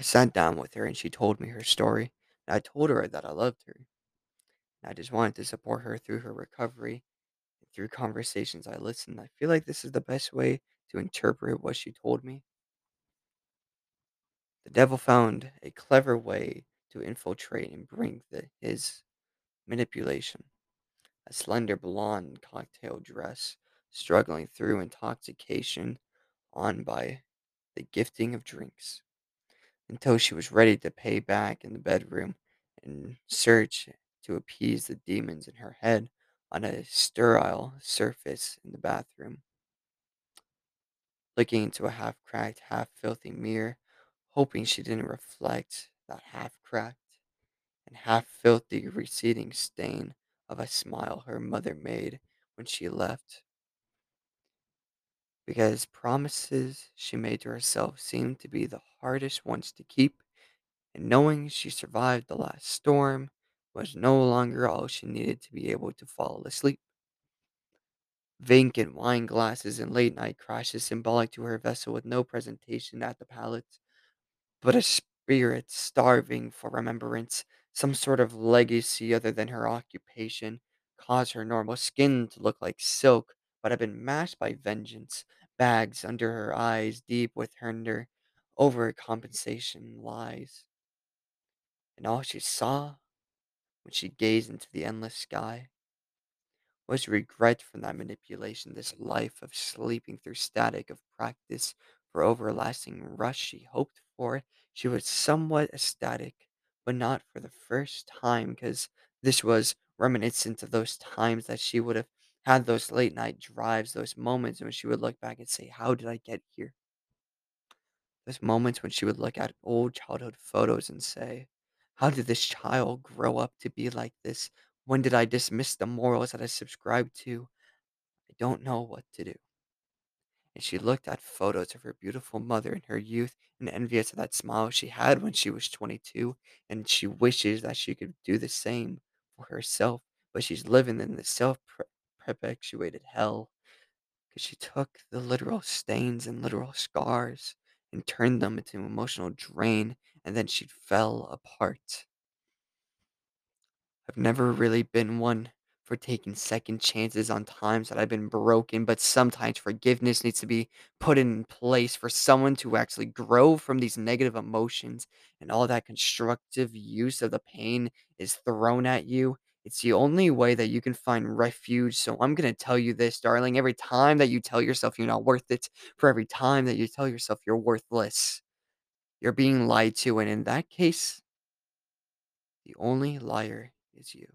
I sat down with her and she told me her story. And I told her that I loved her. And I just wanted to support her through her recovery. Through conversations I listened. I feel like this is the best way to interpret what she told me. The devil found a clever way to infiltrate and bring the his manipulation. A slender blonde cocktail dress, struggling through intoxication on by the gifting of drinks, until she was ready to pay back in the bedroom and search to appease the demons in her head on a sterile surface in the bathroom. Looking into a half-cracked, half-filthy mirror, hoping she didn't reflect that half-cracked and half-filthy receding stain of a smile her mother made when she left. Because promises she made to herself seemed to be the hardest ones to keep, and knowing she survived the last storm was no longer all she needed to be able to fall asleep. Vacant wine glasses and late-night crashes symbolic to her vessel with no presentation at the palate, but a spirit starving for remembrance, some sort of legacy other than her occupation, caused her normal skin to look like silk, but had been mashed by vengeance, bags under her eyes deep with under overcompensation lies. And all she saw, when she gazed into the endless sky was regret from that manipulation, this life of sleeping through static of practice for everlasting rush she hoped for. She was somewhat ecstatic, but not for the first time, because this was reminiscent of those times that she would have had those late night drives, those moments when she would look back and say, "How did I get here?" Those moments when she would look at old childhood photos and say, "How did this child grow up to be like this? When did I dismiss the morals that I subscribed to? I don't know what to do." And she looked at photos of her beautiful mother in her youth and envious of that smile she had when she was 22, and she wishes that she could do the same for herself, but she's living in the self perpetuated hell. 'Cause she took the literal stains and literal scars and turned them into emotional drain, and then she fell apart. I've never really been one for taking second chances on times that I've been broken, but sometimes forgiveness needs to be put in place for someone to actually grow from these negative emotions, and all that constructive use of the pain is thrown at you. It's the only way that you can find refuge, so I'm gonna tell you this, darling, every time that you tell yourself you're not worth it, for every time that you tell yourself you're worthless, you're being lied to, and in that case the only liar is you.